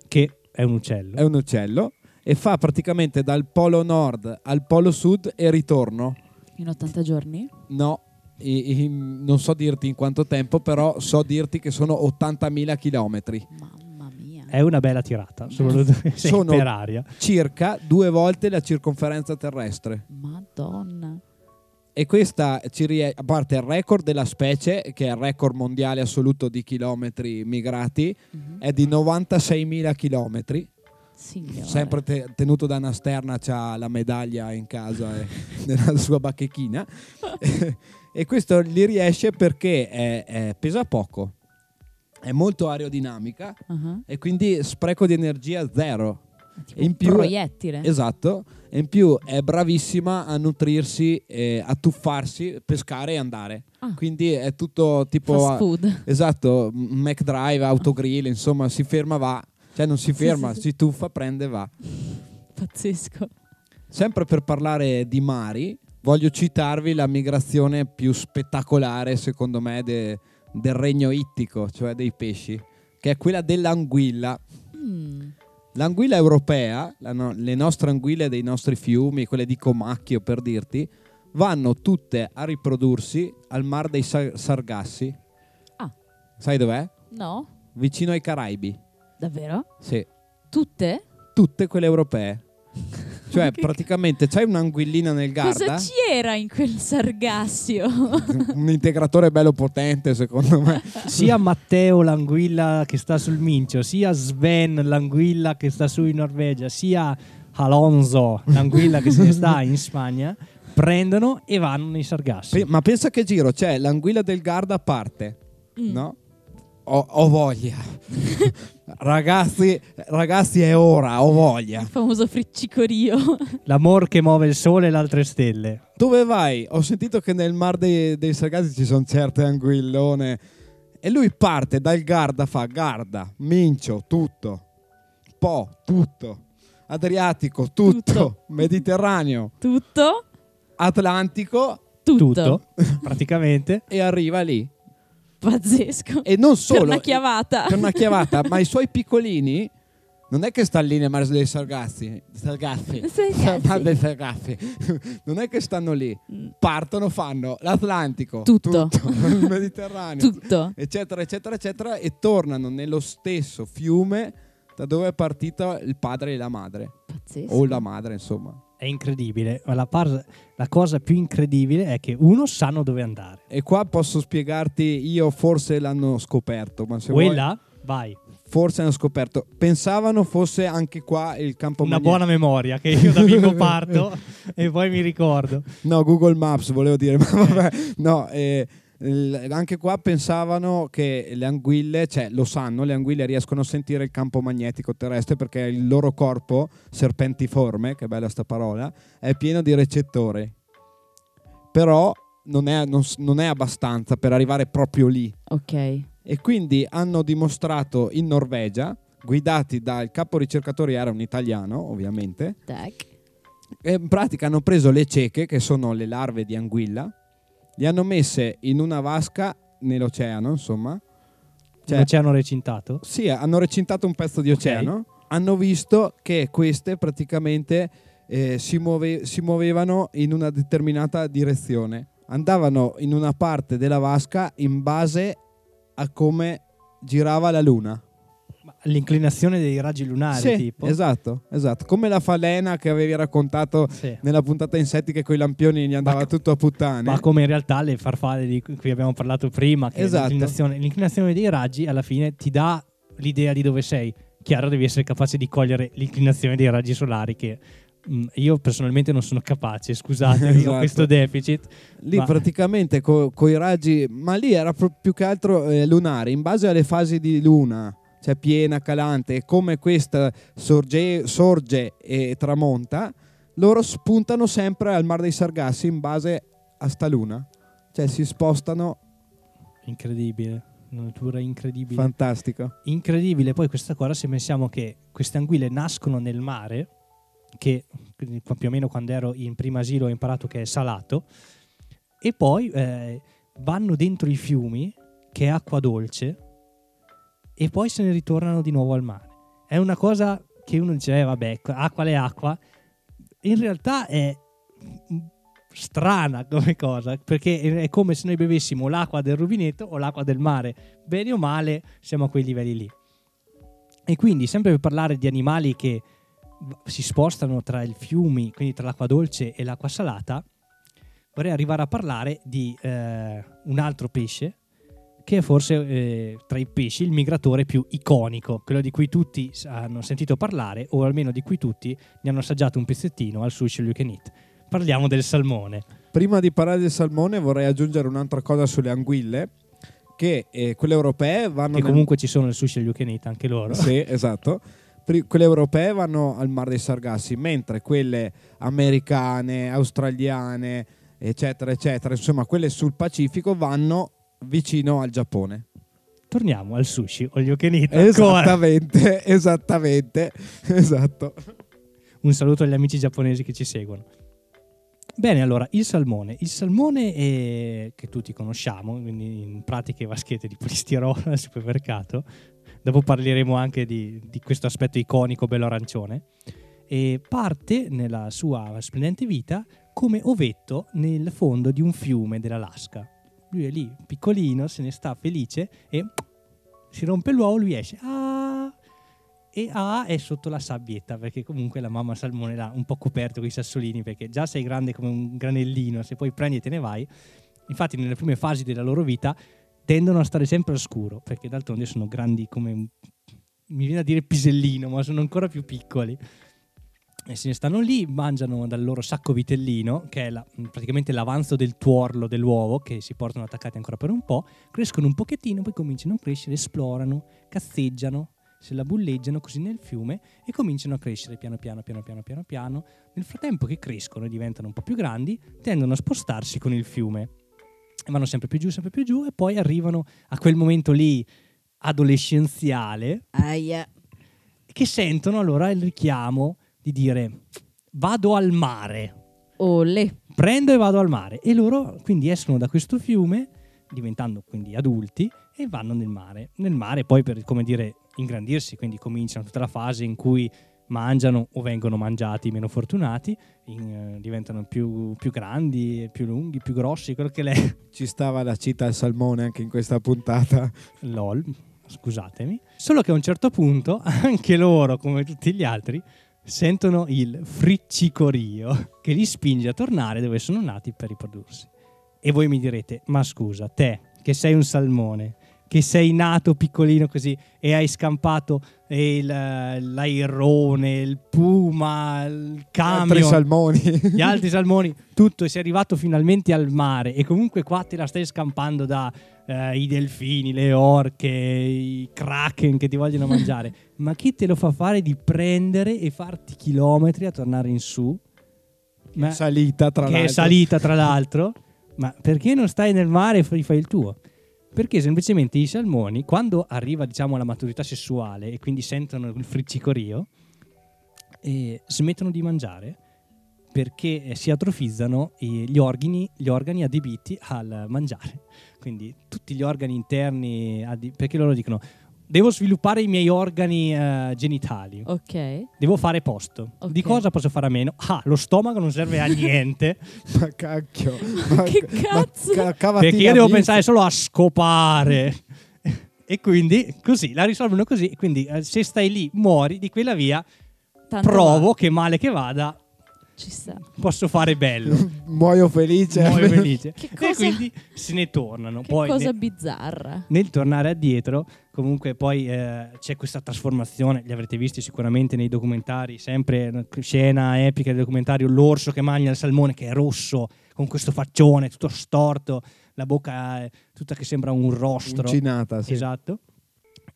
che è un uccello. è un uccello, e fa praticamente dal polo nord al polo sud e ritorno. In 80 giorni? No, i- i- non so dirti in quanto tempo, però so dirti che sono 80.000 chilometri. Mamma mia. È una bella tirata, soprattutto se Sono- per aria. Circa due volte la circonferenza terrestre. Madonna. E questa ci rie- a parte il record della specie, che è il record mondiale assoluto di chilometri migrati, Mhm. è di 96.000 chilometri. Signore. Sempre te- tenuto da una sterna, c'ha la medaglia in casa e nella sua bachechina. e questo gli riesce perché è- è- pesa poco, è molto aerodinamica Ah, e quindi spreco di energia zero. Tipo in più- proiettile. Esatto, e in più è bravissima a nutrirsi, e a tuffarsi, pescare e andare. Ah. Quindi è tutto tipo... Fast food. esatto, McDrive, autogrill, insomma, si ferma, va. Cioè non si Sì, ferma, sì, sì. si tuffa, prende, va. Pazzesco. Sempre per parlare di mari, voglio citarvi la migrazione più spettacolare, secondo me, de- del regno ittico, cioè dei pesci, che è quella dell'anguilla. Mm. L'anguilla europea, la no- le nostre anguille dei nostri fiumi, quelle di Comacchio per dirti, vanno tutte a riprodursi al mar dei Sa- Sargassi. Ah. Sai dov'è? No? Vicino ai Caraibi. Davvero? Sì, Tutte? tutte quelle europee. Cioè, Che praticamente c'hai un'anguillina nel Cosa Garda, c'era in quel sargassio? un integratore bello potente secondo me. sia Matteo l'anguilla che sta sul Mincio, sia Sven l'anguilla che sta su in Norvegia, sia Alonso l'anguilla che se ne sta in Spagna, prendono e vanno nei sargassi. Ma pensa che giro, c'è l'anguilla del Garda a parte, Mm. no? Ho, ho voglia. ragazzi, ragazzi è ora, ho voglia. Il famoso friccicorio. L'amor che muove il sole e le altre stelle. Dove vai? Ho sentito che nel mar dei, dei Sargassi ci sono certe anguillone. E lui parte dal Garda, fa Garda, Mincio, tutto. Po, tutto. Adriatico, tutto. Tutto. Mediterraneo, Tutto? Atlantico Tutto. Tutto, praticamente. e arriva lì. Pazzesco. E non solo. per una chiavata. per una chiavata, ma i suoi piccolini non è che stanno lì nel mare dei Sargassi, Sargassi, dei Sargassi. non è che stanno lì, Mm. partono, fanno l'Atlantico, Tutto. il Mediterraneo, Tutto. eccetera, eccetera, eccetera, e tornano nello stesso fiume da dove è partito il padre e la madre, Pazzesco. o la madre, insomma. È incredibile, ma la, par- la cosa più incredibile è che uno sanno dove andare. E qua posso spiegarti, io forse l'hanno scoperto, ma se vuoi, Quella, vai. forse hanno scoperto. Pensavano fosse anche qua il campo Una magnetico. buona memoria che io da bimbo parto e poi mi ricordo. No, Google Maps volevo dire, ma vabbè, no, eh, anche qua pensavano che le anguille, cioè lo sanno, le anguille riescono a sentire il campo magnetico terrestre perché il loro corpo serpentiforme, che bella sta parola, è pieno di recettori. Però non è, non non è abbastanza per arrivare proprio lì. Ok. E quindi hanno dimostrato in Norvegia, guidati dal capo ricercatore, era un italiano ovviamente, Tac. in pratica hanno preso le cieche, che sono le larve di anguilla, le hanno messe in una vasca nell'oceano, insomma. Cioè, L'oceano recintato? sì, hanno recintato un pezzo di oceano. Hanno visto che queste praticamente eh, si, muove- si muovevano in una determinata direzione. Andavano in una parte della vasca in base a come girava la luna. L'inclinazione dei raggi lunari, Sì, tipo. esatto, esatto. Come la falena che avevi raccontato Sì. nella puntata insetti che con i lampioni gli andava Ma- tutto a puttane. Ma come in realtà le farfalle di cui abbiamo parlato prima, che Esatto. l'inclinazione, l'inclinazione dei raggi alla fine ti dà l'idea di dove sei. Chiaro, devi essere capace di cogliere l'inclinazione dei raggi solari che mh, io personalmente non sono capace, scusate, io Esatto. ho questo deficit. Lì Ma- praticamente con i raggi, ma lì era più che altro eh, lunare, in base alle fasi di luna, cioè piena, calante, e come questa sorge, sorge e tramonta, loro spuntano sempre al Mar dei Sargassi in base a sta luna. Cioè si spostano, Incredibile, una natura incredibile. fantastico. incredibile poi questa cosa se pensiamo che queste anguille nascono nel mare, che più o meno quando ero in prima asilo ho imparato che è salato, e poi eh, vanno dentro i fiumi, che è acqua dolce, e poi se ne ritornano di nuovo al mare. È una cosa che uno dice, eh, vabbè, acqua è acqua, in realtà è strana come cosa, perché è come se noi bevessimo l'acqua del rubinetto o l'acqua del mare. Bene o male, siamo a quei livelli lì. E quindi, sempre per parlare di animali che si spostano tra i fiumi, quindi tra l'acqua dolce e l'acqua salata, vorrei arrivare a parlare di eh, un altro pesce che è forse eh, tra i pesci il migratore più iconico, quello di cui tutti hanno sentito parlare o almeno di cui tutti ne hanno assaggiato un pezzettino al sushi you can eat. Parliamo del salmone. Prima di parlare del salmone vorrei aggiungere un'altra cosa sulle anguille, che eh, quelle europee vanno... Che nel- comunque ci sono nel sushi you can eat anche loro. Sì, esatto. Quelle europee vanno al Mar dei Sargassi, mentre quelle americane, australiane, eccetera, eccetera, insomma, quelle sul Pacifico vanno vicino al Giappone. Torniamo al sushi can eat. ancora. Esattamente, esattamente, esatto. Un saluto agli amici giapponesi che ci seguono. Bene, allora, il salmone. Il salmone è- che tutti conosciamo, quindi in pratiche vaschette di polistirolo al supermercato. Dopo parleremo anche di, di questo aspetto iconico bello arancione. E parte nella sua splendente vita come ovetto nel fondo di un fiume dell'Alaska. Lui è lì, piccolino, se ne sta felice e si rompe l'uovo, lui esce. Ah! E A è sotto la sabbietta perché comunque la mamma salmone l'ha un po' coperto con i sassolini perché già sei grande come un granellino, se poi prendi e te ne vai. Infatti nelle prime fasi della loro vita tendono a stare sempre al scuro perché d'altronde sono grandi come mi viene a dire pisellino, ma sono ancora più piccoli. E se ne stanno lì, mangiano dal loro sacco vitellino, che è la- praticamente l'avanzo del tuorlo dell'uovo, che si portano attaccati ancora per un po', crescono un pochettino, poi cominciano a crescere, esplorano, cazzeggiano, se la bulleggiano così nel fiume e cominciano a crescere piano piano, piano piano, piano piano. Nel frattempo che crescono e diventano un po' più grandi, tendono a spostarsi con il fiume. E vanno sempre più giù, sempre più giù e poi arrivano a quel momento lì adolescenziale Aia. che sentono allora il richiamo di dire vado al mare, Olè. prendo e vado al mare. E loro quindi escono da questo fiume, diventando quindi adulti e vanno nel mare. Nel mare poi per, come dire, ingrandirsi, quindi cominciano tutta la fase in cui mangiano o vengono mangiati meno fortunati, in- eh, diventano più, più grandi, più lunghi, più grossi, quello che l'è. Ci stava la cita al salmone anche in questa puntata. LOL, scusatemi. Solo che a un certo punto anche loro, come tutti gli altri, sentono il friccicorio che li spinge a tornare dove sono nati per riprodursi. E voi mi direte, ma scusa, te che sei un salmone, che sei nato piccolino così e hai scampato il, l'airone, il puma, il Altri camion, salmoni. gli altri salmoni, tutto e sei arrivato finalmente al mare e comunque qua te la stai scampando da eh, i delfini, le orche, i kraken che ti vogliono mangiare. Ma chi te lo fa fare di prendere e farti chilometri a tornare in su? Ma- salita tra che l'altro. è salita tra l'altro. Ma perché non stai nel mare e fai il tuo? Perché semplicemente i salmoni, quando arriva diciamo alla maturità sessuale e quindi sentono il friccicorio, eh, smettono di mangiare perché eh, si atrofizzano gli organi, gli organi adibiti al mangiare. Quindi tutti gli organi interni, perché loro dicono devo sviluppare i miei organi eh, genitali, Ok. devo fare posto. Ok. Di cosa posso fare a meno? Ah, lo stomaco non serve a niente. Ma cacchio. Ma, Che cazzo? ca- cavatina Perché io devo pensare solo a scopare. e quindi così la risolvono così. e Quindi eh, se stai lì, muori di quella via. Tanto provo va, che male che vada, Ci sta. posso fare bello. Muoio felice. Muoio felice. Che E cosa- quindi se ne tornano. Che Poi cosa ne- bizzarra. nel tornare addietro, comunque poi eh, c'è questa trasformazione, li avrete visti sicuramente nei documentari, sempre scena epica del documentario, l'orso che mangia il salmone che è rosso, con questo faccione tutto storto, la bocca eh, tutta che sembra un rostro. Uncinata, sì. Esatto.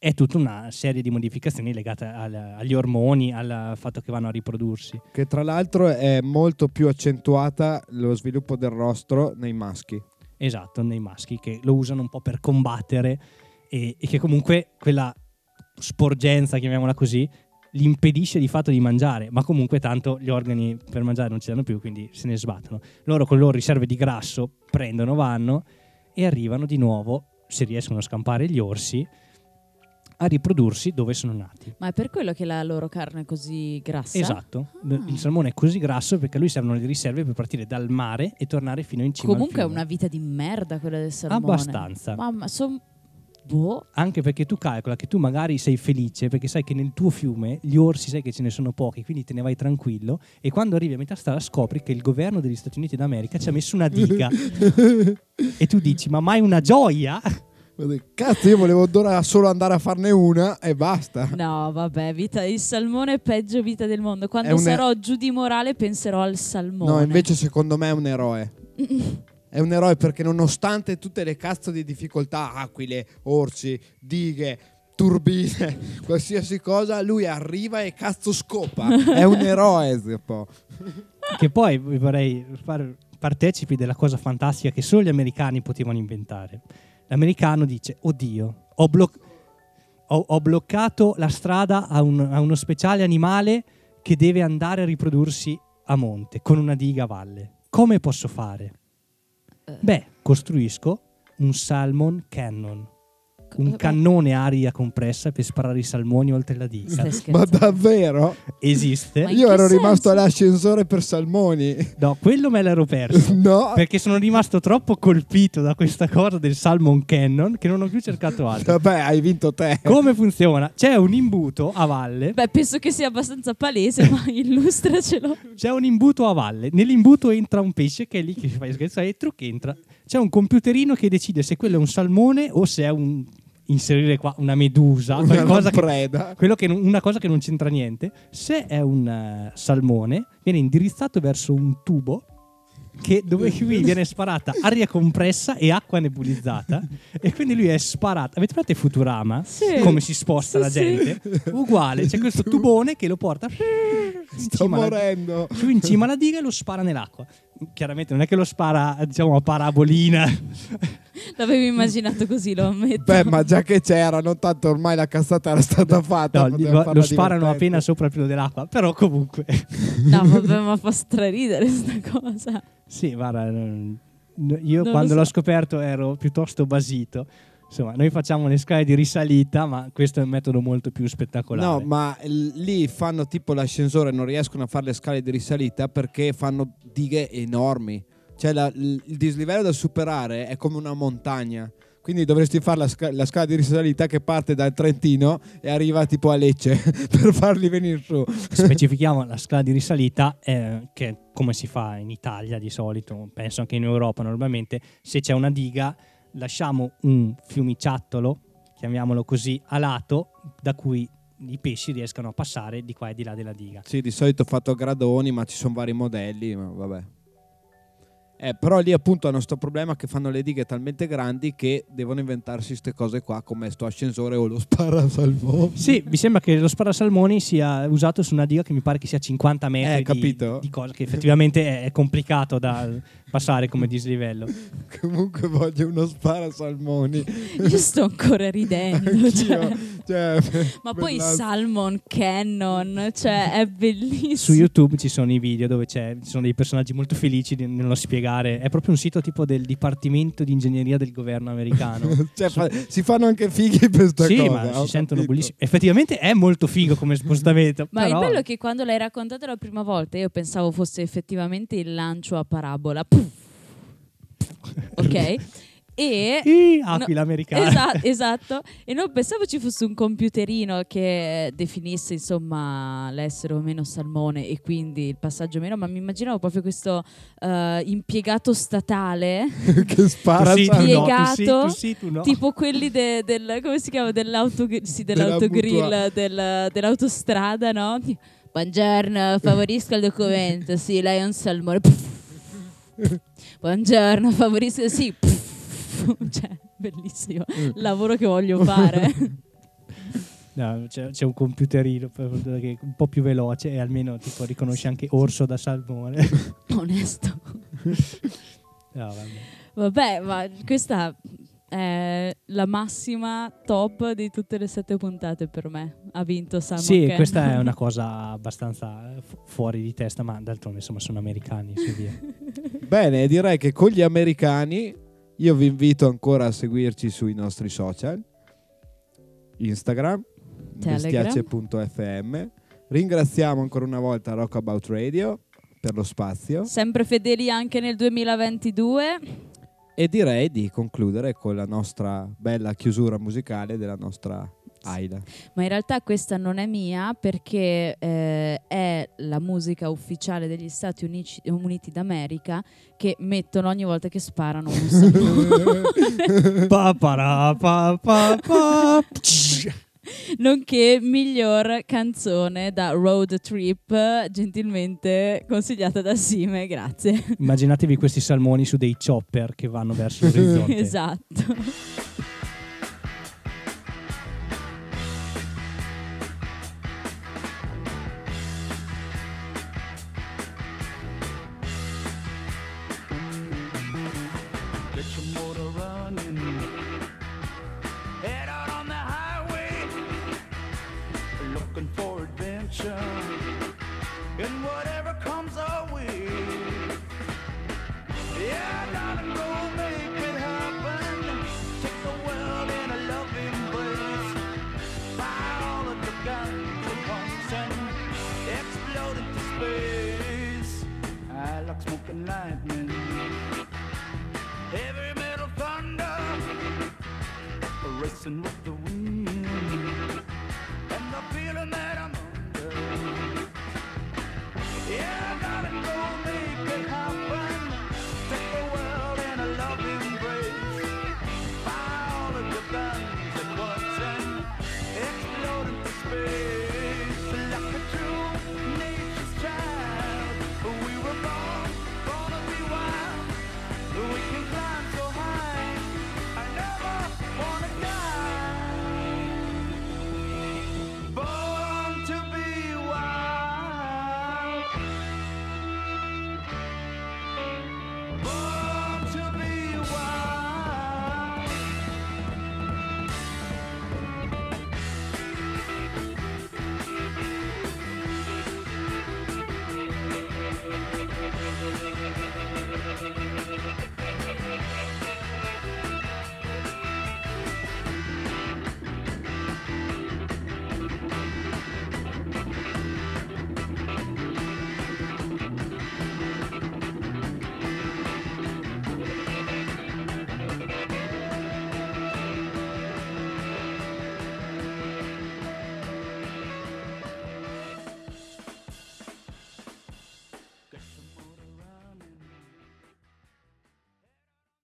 È tutta una serie di modificazioni legate al- agli ormoni, al fatto che vanno a riprodursi. Che tra l'altro è molto più accentuata lo sviluppo del rostro nei maschi. Esatto, nei maschi che lo usano un po' per combattere e, e che comunque quella sporgenza, chiamiamola così, li impedisce di fatto di mangiare, ma comunque tanto gli organi per mangiare non ci danno più, quindi se ne sbattono. Loro con le loro riserve di grasso prendono, vanno e arrivano di nuovo, se riescono a scampare gli orsi, a riprodursi dove sono nati. Ma è per quello che la loro carne è così grassa? Esatto, Ah. il salmone è così grasso perché a lui servono le riserve per partire dal mare e tornare fino in cima Comunque è una vita di merda quella del salmone. Abbastanza. Mamma, son... Boh. Anche perché tu calcola che tu magari sei felice perché sai che nel tuo fiume gli orsi sai che ce ne sono pochi, quindi te ne vai tranquillo e quando arrivi a metà strada scopri che il governo degli Stati Uniti d'America ci ha messo una diga e tu dici ma mai una gioia? Cazzo, io volevo solo andare a farne una e basta. No, vabbè, vita, il salmone è peggio vita del mondo. Quando sarò giù di morale penserò al salmone. No, invece secondo me è un eroe. È un eroe perché nonostante tutte le cazzo di difficoltà, aquile, orsi, dighe, turbine, qualsiasi cosa, lui arriva e cazzo scopa. È un eroe, Zeppo. che poi vi vorrei far partecipi della cosa fantastica che solo gli americani potevano inventare. L'americano dice, oddio, ho, bloc- ho- ho bloccato la strada a, un- a uno speciale animale che deve andare a riprodursi a monte, con una diga a valle. Come posso fare? Eh. Beh, costruisco un salmon cannon, un cannone aria compressa per sparare i salmoni oltre la diga. Ma davvero? Esiste? Ma Io che ero rimasto senso? all'ascensore per salmoni. No, quello me l'ero perso. No, perché sono rimasto troppo colpito da questa cosa del Salmon Cannon che non ho più cercato altro. vabbè, hai vinto te. Come funziona? C'è un imbuto a valle, Beh, penso che sia abbastanza palese, ma illustracelo. c'è un imbuto a valle, nell'imbuto entra un pesce che è lì che fai scherzare, il trucco entra, c'è un computerino che decide se quello è un salmone o se è un inserire qua una medusa, Una qualcosa che, preda. quello che non- una cosa che non c'entra niente. Se è un eh, salmone, viene indirizzato verso un tubo che dove qui viene sparata aria compressa e acqua nebulizzata e quindi lui è sparato. Avete presente Futurama? Sì. Come si sposta Sì, la sì. gente? Uguale, c'è questo tubone che lo porta Sto cima alla- morendo. su in cima alla diga e lo spara nell'acqua. Chiaramente non è che lo spara, diciamo, a parabolina. L'avevo immaginato così, lo ammetto. Beh, ma già che c'erano, tanto ormai la cazzata era stata fatta. No, lo, lo sparano appena sopra il filo dell'acqua, però comunque. No, vabbè, ma fa straridere sta cosa. Sì, guarda, io Non quando so. l'ho scoperto ero piuttosto basito. Insomma, noi facciamo le scale di risalita, ma questo è un metodo molto più spettacolare. No, ma lì fanno tipo l'ascensore, non riescono a fare le scale di risalita perché fanno dighe enormi. Cioè la- il dislivello da superare è come una montagna. Quindi dovresti fare la, sca- la scala di risalita che parte dal Trentino e arriva tipo a Lecce per farli venire su. Specifichiamo la scala di risalita, eh, che è come si fa in Italia di solito, penso anche in Europa normalmente, se c'è una diga lasciamo un fiumiciattolo, chiamiamolo così, a lato, da cui i pesci riescano a passare di qua e di là della diga. Sì, di solito ho fatto a gradoni, ma ci sono vari modelli, ma vabbè. Eh, però lì appunto hanno sto problema che fanno le dighe talmente grandi che devono inventarsi queste cose qua come sto ascensore o lo sparasalvò. Sì, mi sembra che lo sparasalmoni sia usato su una diga che mi pare che sia 50 metri Eh, di- capito? di, cosa che effettivamente è, complicato da passare come dislivello. Comunque voglio uno sparasalmoni. Io sto ancora ridendo. Cioè. Cioè, Ma poi bellazzo. Salmon Cannon, cioè è bellissimo. Su YouTube ci sono i video dove c'è- ci sono dei personaggi molto felici nello spiegare. È proprio un sito tipo del Dipartimento di Ingegneria del governo americano. Cioè, fa- si fanno anche fighi per sta sì, cosa. ma ho si sentono capito. bellissimi. Effettivamente è molto figo come spostamento. Ma però- il bello è che quando l'hai raccontato la prima volta io pensavo fosse effettivamente il lancio a parabola. Puff. Ok? E Ih, aquila No, americana. Esa- esatto, e non pensavo ci fosse un computerino che definisse insomma l'essere o meno salmone e quindi il passaggio meno, ma mi immaginavo proprio questo eh, impiegato statale, che spara sì, tu no, tu sì, tu sì, no. tipo quelli de- del, come si chiama, dell'auto, sì, Della dell'autogrill, del- dell'autostrada, no? Buongiorno, favorisco il documento, sì, lei è un salmone. Buongiorno, favorisco, sì. cioè, bellissimo. Mm. Lavoro che voglio fare. No, c'è, c'è un computerino che è un po' più veloce e almeno tipo riconosce anche orso da salmone. Onesto. No, vabbè. Vabbè, ma questa è la massima top di tutte le sette puntate per me. Ha vinto Salmon Sì, Cannon. questa è una cosa abbastanza fu- fuori di testa, ma d'altronde insomma sono americani, su via. Bene, direi che con gli americani io vi invito ancora a seguirci sui nostri social, Instagram, bestiace.fm. Ringraziamo ancora una volta Rockabout Radio per lo spazio Sempre fedeli anche nel 2022. e direi di concludere con la nostra bella chiusura musicale della nostra Aida. Ma in realtà questa non è mia perché eh, è la musica ufficiale degli Stati Unici- Uniti d'America che mettono ogni volta che sparano un salmone. Pa, para, pa, pa, pa. Nonché miglior canzone da road trip, gentilmente consigliata da Sime, grazie. Immaginatevi questi salmoni su dei chopper che vanno verso l'orizzonte. esatto. Lightning